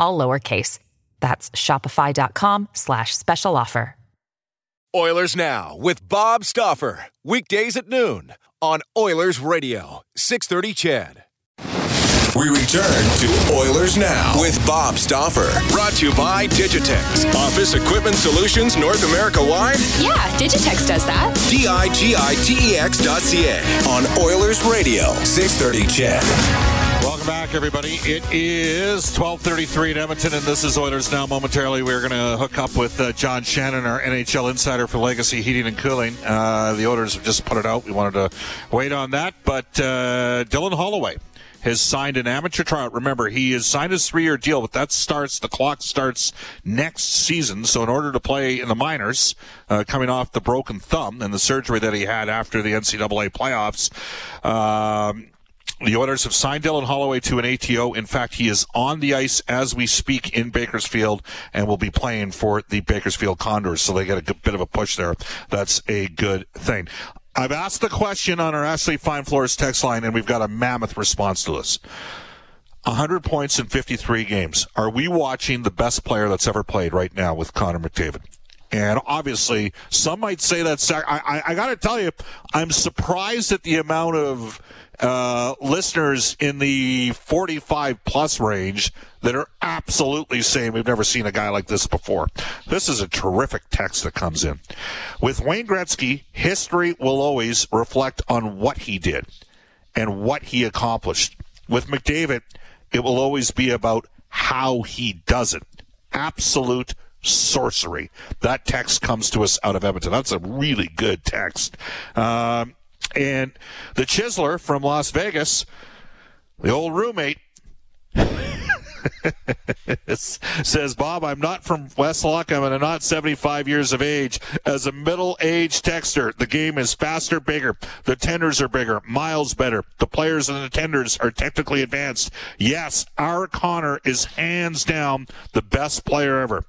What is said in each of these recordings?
all lowercase. That's shopify.com slash special offer. Oilers Now with Bob Stauffer. Weekdays at noon on Oilers Radio, 630 CHED. We return to Oilers Now with Bob Stauffer. Brought to you by Digitex. Office Equipment Solutions North America wide? Yeah, Digitex does that. D I G I T E X dot C A on Oilers Radio, 630 CHED. Welcome back, everybody. It is 12:33 in Edmonton, and this is Oilers now. Momentarily, we're going to hook up with uh, John Shannon, our NHL insider for Legacy Heating and Cooling. Uh, the Oilers have just put it out. We wanted to wait on that, but uh, Dylan Holloway has signed an amateur tryout. Remember, he has signed his three-year deal, but that starts the clock starts next season. So, in order to play in the minors, uh, coming off the broken thumb and the surgery that he had after the NCAA playoffs. Um, the Oilers have signed Dylan Holloway to an ATO. In fact, he is on the ice as we speak in Bakersfield and will be playing for the Bakersfield Condors. So they get a bit of a push there. That's a good thing. I've asked the question on our Ashley Fine Floors text line, and we've got a mammoth response to this. 100 points in 53 games. Are we watching the best player that's ever played right now with Connor McDavid? And obviously, some might say that. Sac- I, I, I got to tell you, I'm surprised at the amount of uh, listeners in the 45 plus range that are absolutely saying we've never seen a guy like this before. This is a terrific text that comes in. With Wayne Gretzky, history will always reflect on what he did and what he accomplished. With McDavid, it will always be about how he does it. Absolute sorcery. That text comes to us out of Edmonton. That's a really good text. Um, and the Chiseler from Las Vegas, the old roommate, says, Bob, I'm not from West Lockham and I'm not 75 years of age. As a middle aged texter, the game is faster, bigger. The tenders are bigger, miles better. The players and the tenders are technically advanced. Yes, our Connor is hands down the best player ever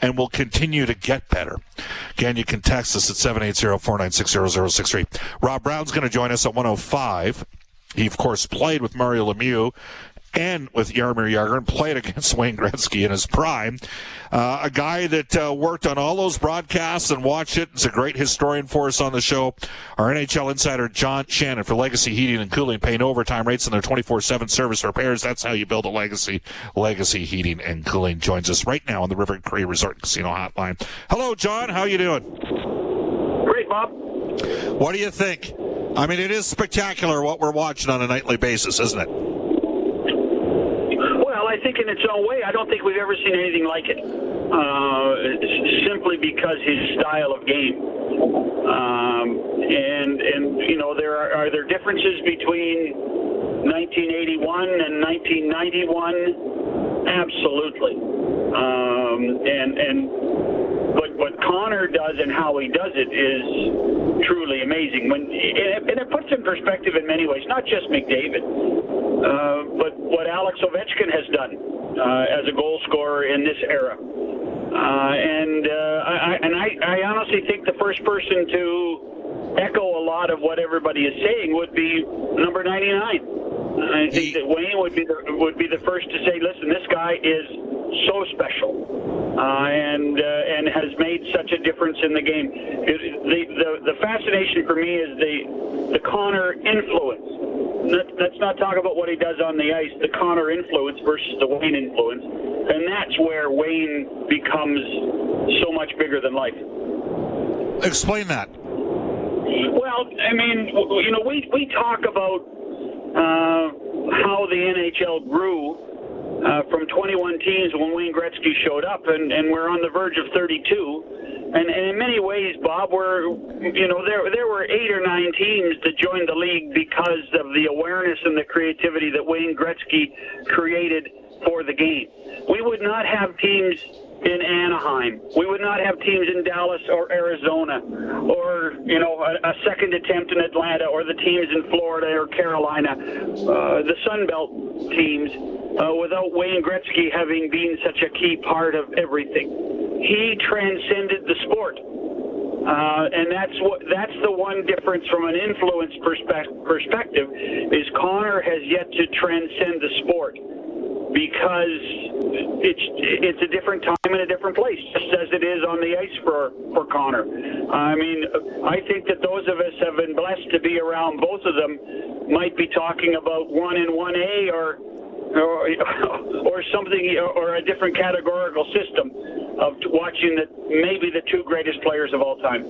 and will continue to get better. Again, you can text us at 780-496-0063. Rob Brown's going to join us at 105. He, of course, played with Mario Lemieux and with Jaromir Jagr and played against Wayne Gretzky in his prime. Uh, a guy that uh, worked on all those broadcasts and watched it. It's a great historian for us on the show. Our NHL insider, John Shannon, for Legacy Heating and Cooling, paying overtime rates on their 24-7 service repairs. That's how you build a legacy. Legacy Heating and Cooling joins us right now on the River Cree Resort Casino Hotline. Hello, John. How you doing? Great, Bob. What do you think? I mean, it is spectacular what we're watching on a nightly basis, isn't it? I think in its own way, I don't think we've ever seen anything like it. Uh, simply because his style of game, um, and and you know there are, are there differences between 1981 and 1991? Absolutely. Um, and and what what Connor does and how he does it is truly amazing. When and it puts in perspective in many ways, not just McDavid, uh, but what Alex Ovechkin has done uh, as a goal scorer in this era. Uh, and uh, I, and I, I honestly think the first person to echo a lot of what everybody is saying would be number 99. I think that Wayne would be the, would be the first to say, "Listen, this guy is so special, uh, and uh, and has made such a difference in the game." It, the, the the fascination for me is the the Connor influence. Let, let's not talk about what he does on the ice, the Connor influence versus the Wayne influence. and that's where Wayne becomes so much bigger than life. Explain that. Well, I mean, you know, we we talk about uh, how the NHL grew uh, from 21 teams when Wayne Gretzky showed up, and, and we're on the verge of 32. And, and in many ways, Bob, we're you know there there were eight or nine teams that joined the league because of the awareness and the creativity that Wayne Gretzky created for the game. We would not have teams in Anaheim. We would not have teams in Dallas or Arizona or, you know, a, a second attempt in Atlanta or the teams in Florida or Carolina, uh, the Sun Belt teams, uh, without Wayne Gretzky having been such a key part of everything. He transcended the sport. Uh, and that's what that's the one difference from an influence perspe- perspective is Connor has yet to transcend the sport because it's it's a different time and a different place, just as it is on the ice for for Connor. I mean, I think that those of us have been blessed to be around both of them. Might be talking about one in one A or or, or something or a different categorical system of watching the maybe the two greatest players of all time.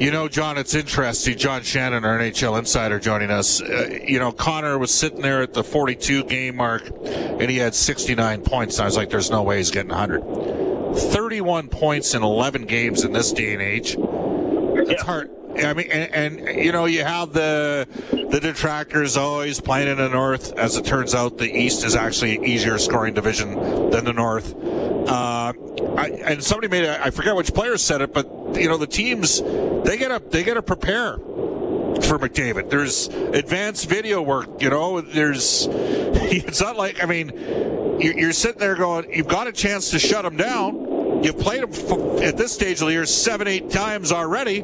You know, John, it's interesting. John Shannon, our NHL insider, joining us. Uh, you know, Connor was sitting there at the 42 game mark, and he had 69 points. I was like, "There's no way he's getting 100." 31 points in 11 games in this day and age. It's yeah. hard. I mean, and, and, you know, you have the the detractors always playing in the North. As it turns out, the East is actually an easier scoring division than the North. Uh, I, and somebody made a, I forget which player said it, but you know, the teams they get to they get to prepare for McDavid. There's advanced video work. You know, there's it's not like I mean, you're, you're sitting there going, you've got a chance to shut them down. You've played them at this stage of the year seven, eight times already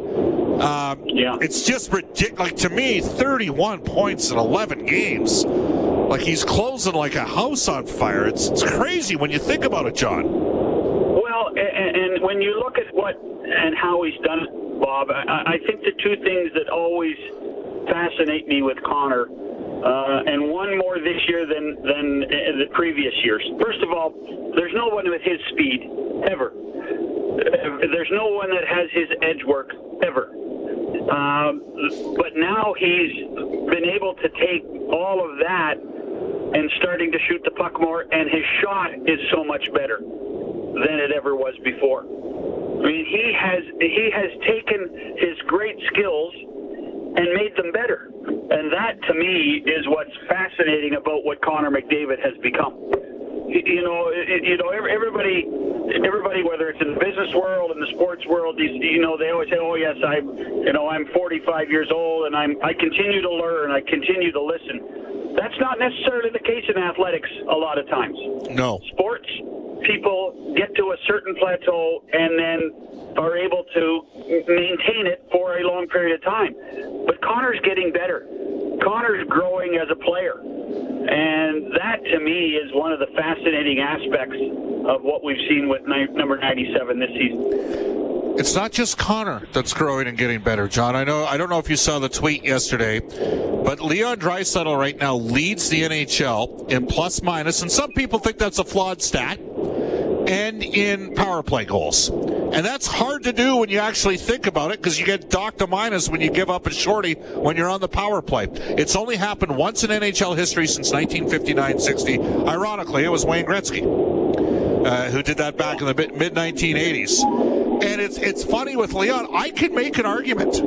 um, yeah. It's just ridiculous. Like, to me, 31 points in 11 games. Like, he's closing like a house on fire. It's, it's crazy when you think about it, John. Well, and, and when you look at what and how he's done it, Bob, I, I think the two things that always fascinate me with Connor uh, and one more this year than than the previous years. First of all, there's no one with his speed ever. There's no one that has his edge work ever. Um, but now he's been able to take all of that and starting to shoot the puck more, and his shot is so much better than it ever was before. I mean, he has he has taken his great skills and made them better, and that to me is what's fascinating about what Connor McDavid has become you know, you know, everybody, everybody, whether it's in the business world, in the sports world, these, you know, they always say, "Oh, yes, I, you know, I'm 45 years old and I'm, I continue to learn, I continue to listen." That's not necessarily the case in athletics a lot of times. No. Sports people get to a certain plateau and then are able to maintain it for a long period of time. But Connor's getting better. Connor's growing as a player. And that, to me, is one of the fascinating aspects of what we've seen with number 97 this season. It's not just Connor that's growing and getting better, John. I know. I don't know if you saw the tweet yesterday, but Leon Draisaitl right now leads the NHL in plus minus, and some people think that's a flawed stat and in power play goals. And that's hard to do when you actually think about it because you get docked a minus when you give up a shorty when you're on the power play. It's only happened once in NHL history since 1959-60. Ironically, it was Wayne Gretzky uh, who did that back in the mid 1980s. And it's it's funny with Leon. I could make an argument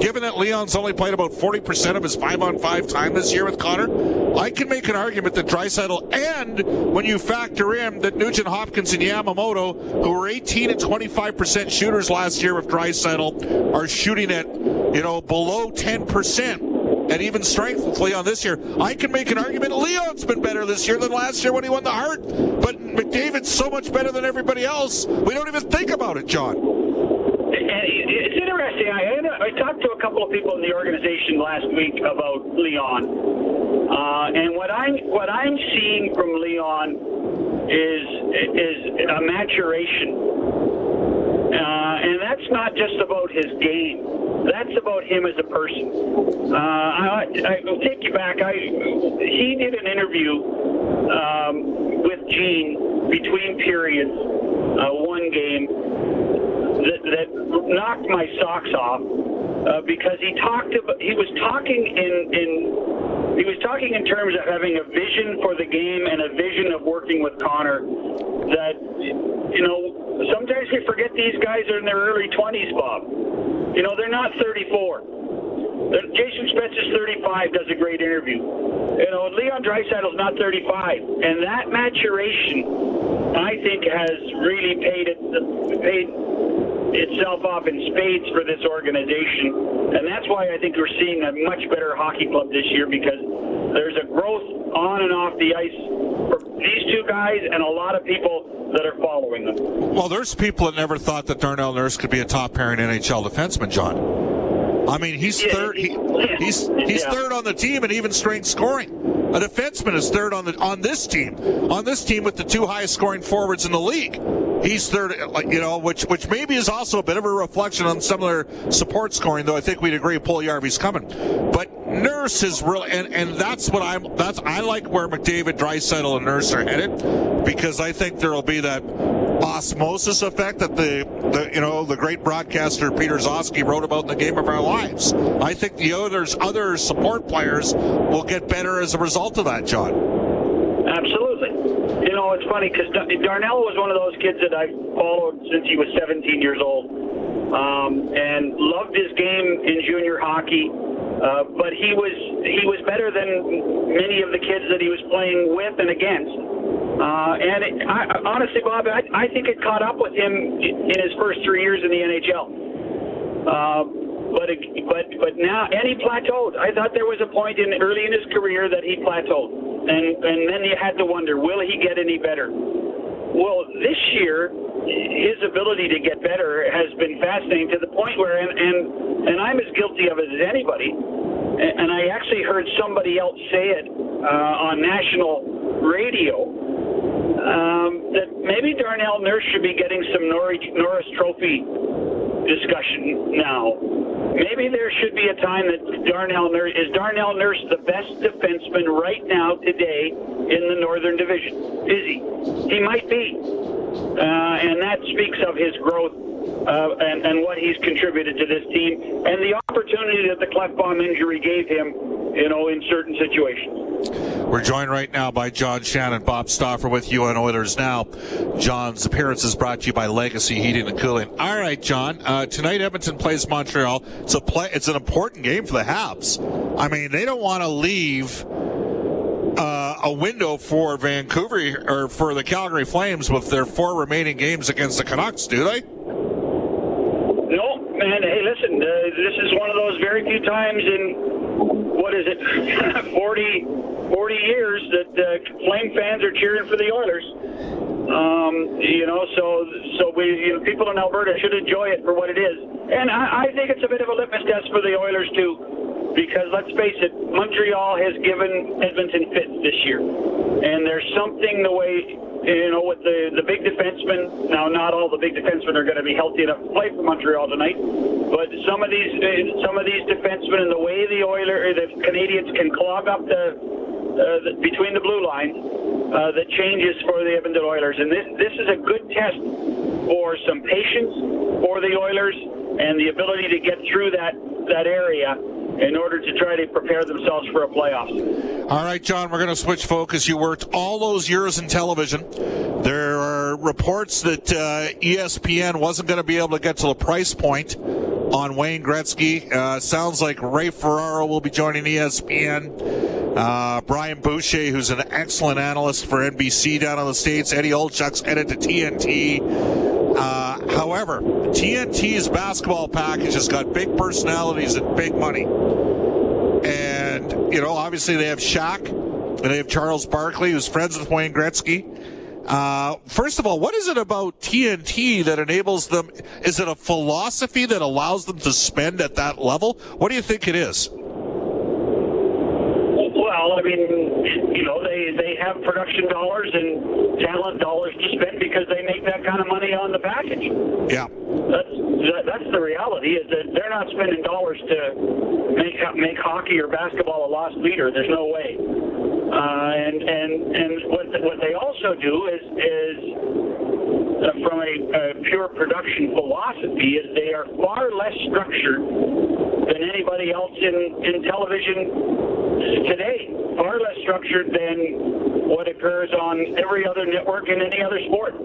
given that Leon's only played about 40% of his five on five time this year with Connor, I can make an argument that Draisaitl and when you factor in that Nugent Hopkins and Yamamoto, who were 18 and 25% shooters last year with Draisaitl, are shooting at, you know, below 10% and even strength with Leon this year. I can make an argument Leon's been better this year than last year when he won the Hart, but McDavid's so much better than everybody else. We don't even think about it, John interesting. I, I talked to a couple of people in the organization last week about Leon, uh, and what I'm what I'm seeing from Leon is is a maturation, uh, and that's not just about his game. That's about him as a person. Uh, I, I, will take you back. I he did an interview um, with Gene between periods, uh, one game that, that knocked my socks off uh, because he talked about he was talking in in he was talking in terms of having a vision for the game and a vision of working with Connor that you know sometimes we forget these guys are in their early 20s Bob. You know they're not 34 Jason Spezza is 35 does a great interview. You know Leon Draisaitl's not 35 and that maturation I think has really paid it paid itself off in spades for this organization. And that's why I think we're seeing a much better hockey club this year because there's a growth on and off the ice for these two guys and a lot of people that are following them. Well, there's people that never thought that Darnell Nurse could be a top pairing NHL defenseman, John. I mean, he's yeah, third. He, he's he's yeah. third on the team and even strength scoring. A defenseman is third on the on this team. On this team with the two highest scoring forwards in the league he's third, you know, which which maybe is also a bit of a reflection on similar support scoring. Though I think we'd agree Puljujarvi's coming, but Nurse is really, and, and that's what I'm. That's I like where McDavid, Draisaitl, and Nurse are headed because I think there will be that osmosis effect that the, the you know the great broadcaster Peter Gzowski wrote about in the game of our lives. I think the others other support players will get better as a result of that, John. Absolutely. You know, it's funny because Darnell was one of those kids that I followed since he was 17 years old, um, and loved his game in junior hockey. Uh, but he was he was better than many of the kids that he was playing with and against. Uh, and it, I, honestly, Bob, I, I think it caught up with him in his first three years in the NHL. Uh, but but but now, and he plateaued. I thought there was a point in early in his career that he plateaued and and then you had to wonder, will he get any better? Well, this year, his ability to get better has been fascinating to the point where, and and, and I'm as guilty of it as anybody. And I actually heard somebody else say it uh, on national radio um, that maybe Darnell Nurse should be getting some Norris, Norris Trophy discussion now. Maybe there should be a time that Darnell Nurse is Darnell Nurse the best defenseman right now today in the Northern Division. Is he? He might be, uh, and that speaks of his growth uh, and, and what he's contributed to this team and the opportunity that the cleft Klefbom injury gave him, you know, in certain situations. We're joined right now by John Shannon, Bob Stauffer with you on Oilers Now. John's appearance is brought to you by Legacy Heating and Cooling. All right, John. Uh, tonight, Edmonton plays Montreal. It's a play. It's an important game for the Habs. I mean, they don't want to leave a window for Vancouver or for the Calgary Flames with their four remaining games against the Canucks, do they? No, man, hey, listen, uh, this is one of those very few times in, what is it, 40, 40 years that uh, Flame fans are cheering for the Oilers. Um, you know, so so we you know, people in Alberta should enjoy it for what it is, and I, I think it's a bit of a litmus test for the Oilers too, because let's face it, Montreal has given Edmonton fits this year, and there's something the way you know, with the the big defensemen. Now, not all the big defensemen are going to be healthy enough to play for Montreal tonight, but some of these uh, some of these defensemen and the way the Oilers, the Canadiens can clog up the, uh, the between the blue lines, uh, that changes for the Edmonton Oilers, and this this is a good test for some patience for the Oilers and the ability to get through that that area in order to try to prepare themselves for a playoff. All right, John, we're going to switch focus. You worked all those years in television. There are reports that uh, ESPN wasn't going to be able to get to the price point on Wayne Gretzky. Uh, sounds like Ray Ferraro will be joining ESPN. Uh, Brian Boucher, who's an excellent analyst for NBC down in the States. Eddie Olczyk's headed to TNT. Uh, however, TNT's basketball package has got big personalities and big money. And, you know, obviously they have Shaq and they have Charles Barkley, who's friends with Wayne Gretzky. Uh, first of all, what is it about TNT that enables them? Is it a philosophy that allows them to spend at that level? What do you think it is? Well, I mean, you know, they they have production dollars and talent dollars to spend because they make kind of money on the package. Yeah. That's that's the reality is that they're not spending dollars to make make hockey or basketball a lost leader. There's no way. Uh, and and and what what they also do is is uh, from a, a pure production philosophy is they are far less structured than anybody else in in television today. Far less structured than what occurs on every other network in any other sport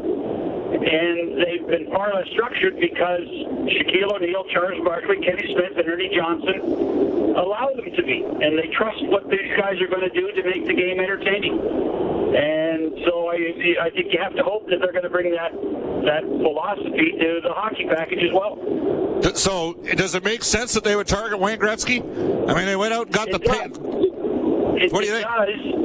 and they've been far less structured because Shaquille O'Neal, Charles Barkley, Kenny Smith, and Ernie Johnson allow them to be, and they trust what these guys are going to do to make the game entertaining. And so I, I think you have to hope that they're going to bring that that philosophy to the hockey package as well. So does it make sense that they would target Wayne Gretzky? I mean, they went out and got it the. Pay- it, what do you think? Does.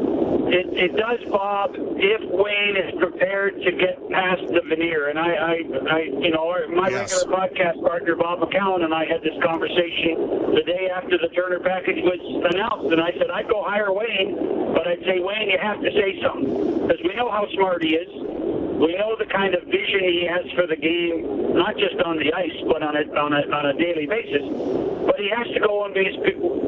It, it does, Bob, if Wayne is prepared to get past the veneer. And I, I, I you know, my Yes. regular podcast partner, Bob McCown, and I had this conversation the day after the Turner package was announced. And I said, I'd go hire Wayne, but I'd say, Wayne, you have to say something. Because we know how smart he is. We know the kind of vision he has for the game, not just on the ice, but on a, on a, on a daily basis. But he has to go and be,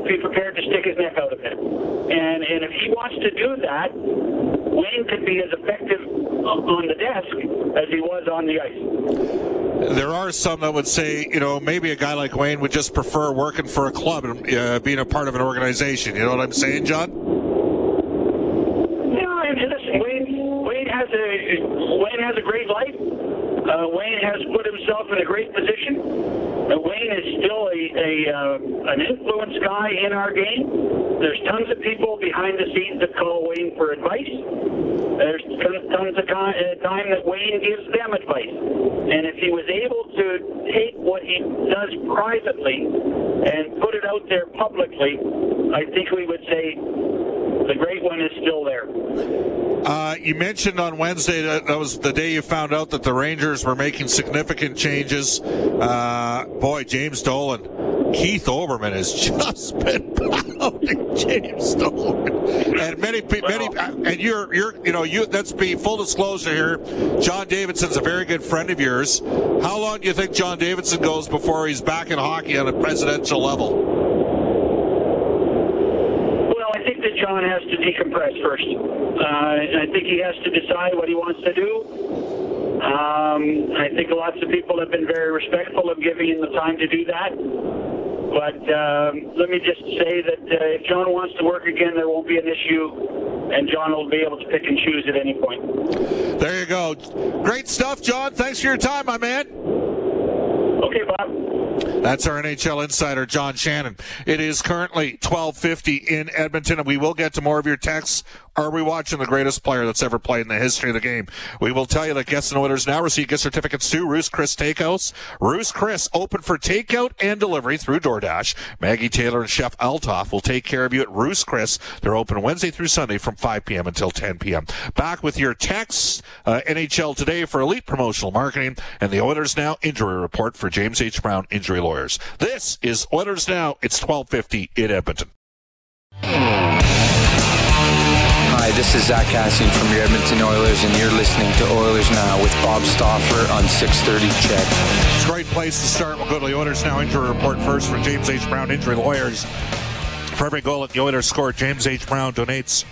be prepared to stick his neck out a bit. And, and if he wants to do that, Wayne could be as effective on the desk as he was on the ice. There are some that would say, you know, maybe a guy like Wayne would just prefer working for a club and uh, being a part of an organization. You know what I'm saying, John? Yeah, and listen, Wayne, Wayne has a Wayne has a great life. Uh, Wayne has put himself in a great position. Uh, Wayne is still a, a uh, an influence guy in our game. There's tons of people behind the scenes that call Wayne for advice. There's tons, of uh, time that Wayne gives them advice. And if he was able to take what he does privately and put it out there publicly, I think we would say the great one is still there. Uh, you mentioned on Wednesday that that was the day you found out that the Rangers were making significant changes. Uh, boy, James Dolan, Keith Olbermann has just been pounding James Dolan, and many, many, and you're, you're, you know, you. Let's be full disclosure here. John Davidson's a very good friend of yours. How long do you think John Davidson goes before he's back in hockey on a presidential level? Well, I think that John has to decompress first. Uh, I think he has to decide what he wants to do. Um, I think lots of people have been very respectful of giving him the time to do that. But um, let me just say that uh, if John wants to work again, there won't be an issue, and John will be able to pick and choose at any point. There you go. Great stuff, John. Thanks for your time, my man. Okay, Bob. That's our NHL insider, John Shannon. It is currently 1250 in Edmonton, and we will get to more of your texts. Are we watching the greatest player that's ever played in the history of the game? We will tell you that guests and Oilers now receive gift certificates to Roos Chris Takeouts. Roos Chris open for takeout and delivery through DoorDash. Maggie Taylor and Chef Altoff will take care of you at Roos Chris. They're open Wednesday through Sunday from 5 p.m. until 10 p.m. Back with your texts, uh, NHL Today for Elite Promotional Marketing, and the Oilers Now injury report for James H. Brown Injury Lawyers. This is Oilers Now. It's 1250 in Edmonton. Hi, this is Zack Kassian from your Edmonton Oilers, and you're listening to Oilers Now with Bob Stauffer on 630 CHED. It's a great place to start. We'll go to the Oilers Now injury report first for James H. Brown Injury Lawyers. For every goal that the Oilers score, James H. Brown donates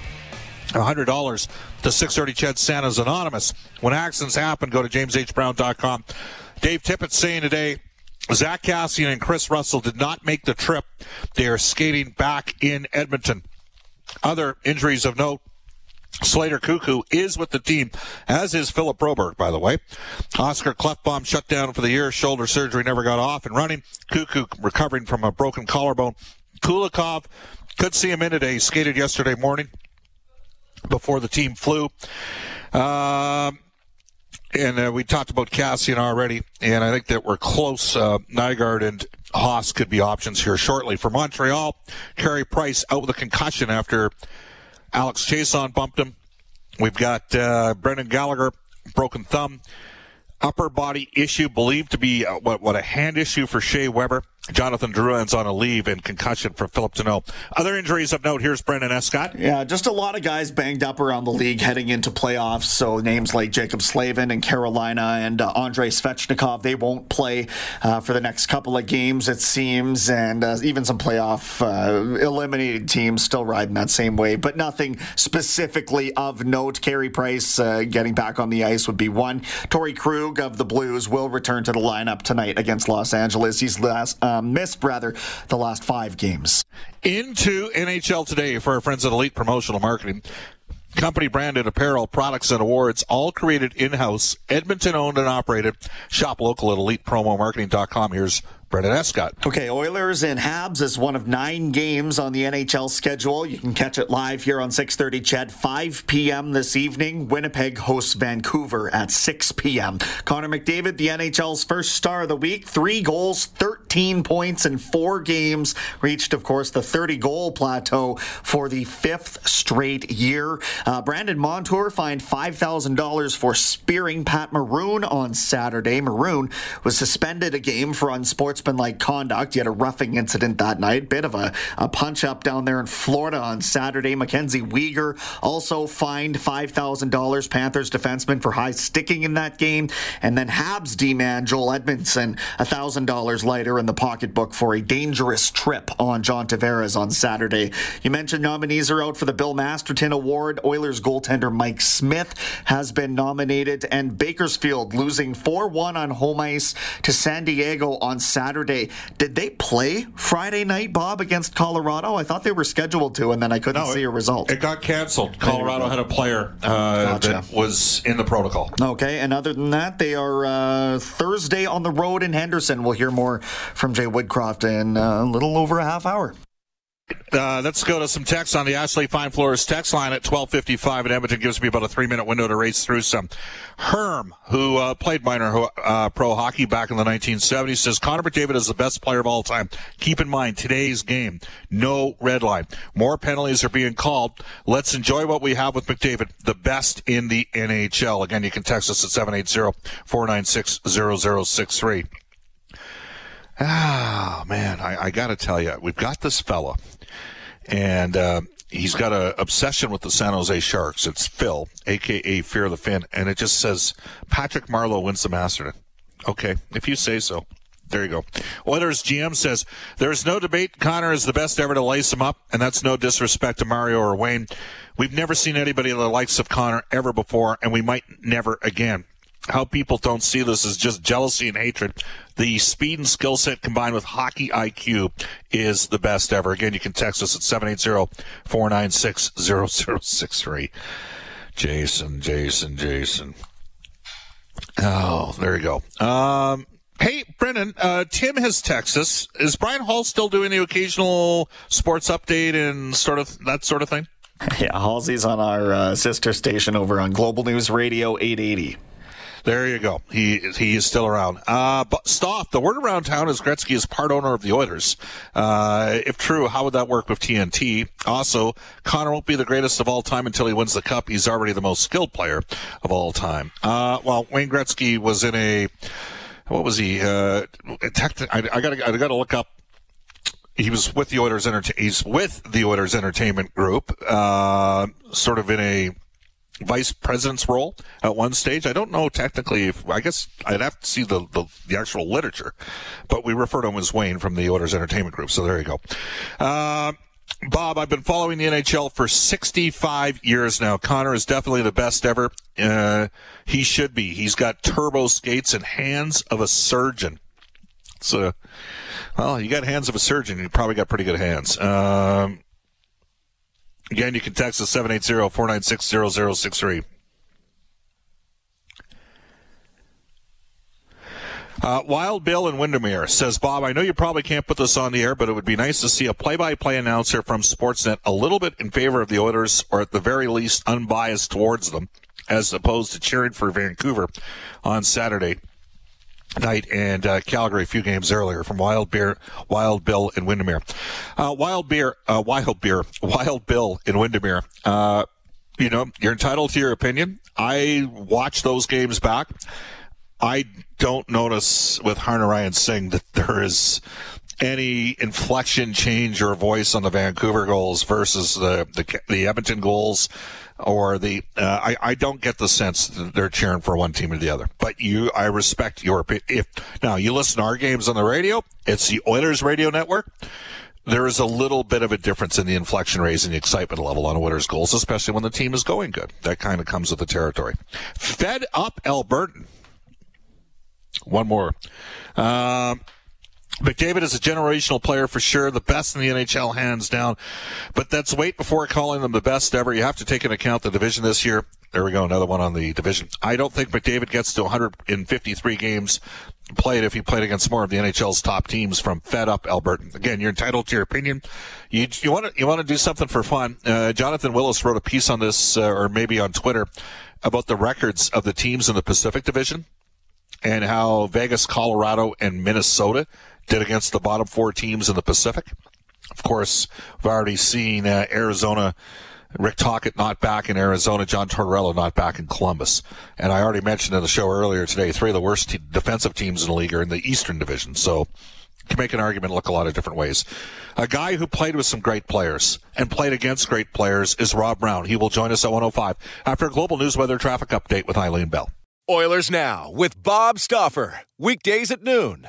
$100 to 630 Ched Santa's Anonymous. When accidents happen, go to jameshbrown.com. Dave Tippett saying today, Zack Kassian and Kris Russell did not make the trip. They are skating back in Edmonton. Other injuries of note. Slater Koekkoek is with the team, as is Philip Broberg, by the way. Oscar Klefbom shut down for the year. Shoulder surgery never got off and running. Koekkoek recovering from a broken collarbone. Kulikov, could see him in today. He skated yesterday morning before the team flew. Um, and uh, we talked about Kassian already, and I think that we're close. Uh, Nygard and Haas could be options here shortly. For Montreal, Carey Price out with a concussion after Alex Chiasson bumped him. We've got uh, Brendan Gallagher, broken thumb, upper body issue believed to be uh, what what a hand issue for Shea Weber. Jonathan Drouin's on a leave and concussion for Phillip Danault. Other injuries of note. Here's Brendan Escott. Yeah, just a lot of guys banged up around the league heading into playoffs. So names like Jaccob Slavin and Carolina and uh, Andrei Svechnikov, they won't play uh, for the next couple of games, it seems. And uh, even some playoff uh, eliminated teams still riding that same way, but nothing specifically of note. Carey Price uh, getting back on the ice would be one. Torey Krug of the Blues will return to the lineup tonight against Los Angeles. He's last um, missed rather the last five games. Into NHL today for our friends at Elite Promotional Marketing. Company branded apparel, products, and awards, all created in house, Edmonton owned and operated. Shop local at elitepromomarketing.com. Here's Brendan Escott. Okay, Oilers and Habs is one of nine games on the NHL schedule. You can catch it live here on 6:30. CHED 5 p.m. this evening. Winnipeg hosts Vancouver at 6 p.m. Connor McDavid, the NHL's first star of the week, three goals, 13 points in four games, reached, of course, the 30-goal plateau for the fifth straight year. Uh, Brandon Montour fined $5,000 for spearing Pat Maroon on Saturday. Maroon was suspended a game for unsportsmanlike like conduct. He had a roughing incident that night. Bit of a, a punch up down there in Florida on Saturday. Mackenzie Weegar also fined $5,000 Panthers defenseman for high sticking in that game. And then Habs D man Joel Edmondson $1,000 lighter in the pocketbook for a dangerous trip on John Tavares on Saturday. You mentioned nominees are out for the Bill Masterton Award. Oilers goaltender Mike Smith has been nominated. And Bakersfield losing 4 1 on home ice to San Diego on Saturday. Saturday. Did they play Friday night, Bob, against Colorado? I thought they were scheduled to, and then I couldn't No, see it- a result. It got canceled. Colorado had a player uh, Gotcha. that was in the protocol. Okay, and other than that, they are uh, Thursday on the road in Henderson. We'll hear more from Jay Woodcroft in uh, a little over a half hour. Uh, let's go to some text on the Ashley Fine Floors text line at 1255 in Edmonton. Gives me about a three minute window to race through some. Herm, who uh, played minor uh, pro hockey back in the 1970s, says Connor McDavid is the best player of all time. Keep in mind, today's game, no red line. More penalties are being called. Let's enjoy what we have with McDavid, the best in the NHL. Again, you can text us at 780 496 0063. Ah, man, I, I got to tell you, we've got this fella, and uh, he's got an obsession with the San Jose Sharks. It's Phil, aka Fear the Fin, and it just says Patrick Marleau wins the Masterton. Okay, if you say so. There you go. Oilers GM says there's no debate. Connor is the best ever to lace him up, and that's no disrespect to Mario or Wayne. We've never seen anybody the likes of Connor ever before, and we might never again how people don't see this is just jealousy and hatred. The speed and skill set combined with hockey IQ is the best ever. Again, you can text us at 780-496-0063. Jason, Jason, Jason. Oh, there you go. Um, hey, Brennan, uh, Tim has texted us. Is Brian Hall still doing the occasional sports update and sort of that sort of thing? Yeah, Halsey's on our uh, sister station over on Global News Radio 880. There you go. He he is still around. Uh, but Stoff, the word around town is Gretzky is part owner of the Oilers. Uh, if true, how would that work with TNT? Also, Connor won't be the greatest of all time until he wins the cup. He's already the most skilled player of all time. Uh, well, Wayne Gretzky was in a what was he? Uh, tech, I, I gotta I gotta look up he was with the Oilers Enter- he's with the Oilers Entertainment Group, uh, sort of in a vice president's role at one stage. I don't know technically if I guess I'd have to see the, the, the actual literature, but we refer to him as Wayne from the Oilers Entertainment Group. So there you go. Uh, Bob, I've been following the NHL for 65 years now. Connor is definitely the best ever. Uh, he should be. He's got turbo skates and hands of a surgeon. So, well, you got hands of a surgeon. You probably got pretty good hands. Um, again, you can text us 780-496-0063. Uh, Wild Bill in Windermere says, Bob, I know you probably can't put this on the air, but it would be nice to see a play-by-play announcer from Sportsnet a little bit in favor of the Oilers, or at the very least unbiased towards them, as opposed to cheering for Vancouver on Saturday night and uh, Calgary a few games earlier from Wild Beer, Wild Bill in Windermere. Uh, Wild Beer, uh, Wild Beer, Wild Bill in Windermere. Uh, you know, you're entitled to your opinion. I watch those games back. I don't notice with Harnarayan Singh that there is any inflection change or voice on the Vancouver goals versus the the, the Edmonton goals or the uh, I, I don't get the sense that they're cheering for one team or the other. But you, I respect your if now you listen to our games on the radio. It's the Oilers radio network. There is a little bit of a difference in the inflection raise and the excitement level on Oilers goals, especially when the team is going good. That kind of comes with the territory. Fed up Albertan. One more. Um, McDavid is a generational player for sure, the best in the NHL, hands down. But that's wait before calling them the best ever. You have to take into account the division this year. There we go, another one on the division. I don't think McDavid gets to 153 games played if he played against more of the NHL's top teams from fed up Alberta. Again, you're entitled to your opinion. You you want to you want to do something for fun. Uh, Jonathan Willis wrote a piece on this, uh, or maybe on Twitter, about the records of the teams in the Pacific Division and how Vegas, Colorado, and Minnesota did against the bottom four teams in the Pacific. Of course, we've already seen uh, Arizona, Rick Tocchet not back in Arizona, John Tortorella not back in Columbus. And I already mentioned in the show earlier today, three of the worst te- defensive teams in the league are in the Eastern Division. So can make an argument look a lot of different ways. A guy who played with some great players and played against great players is Rob Brown. He will join us at 105 after a global news weather traffic update with Eileen Bell. Oilers Now with Bob Stauffer. Weekdays at noon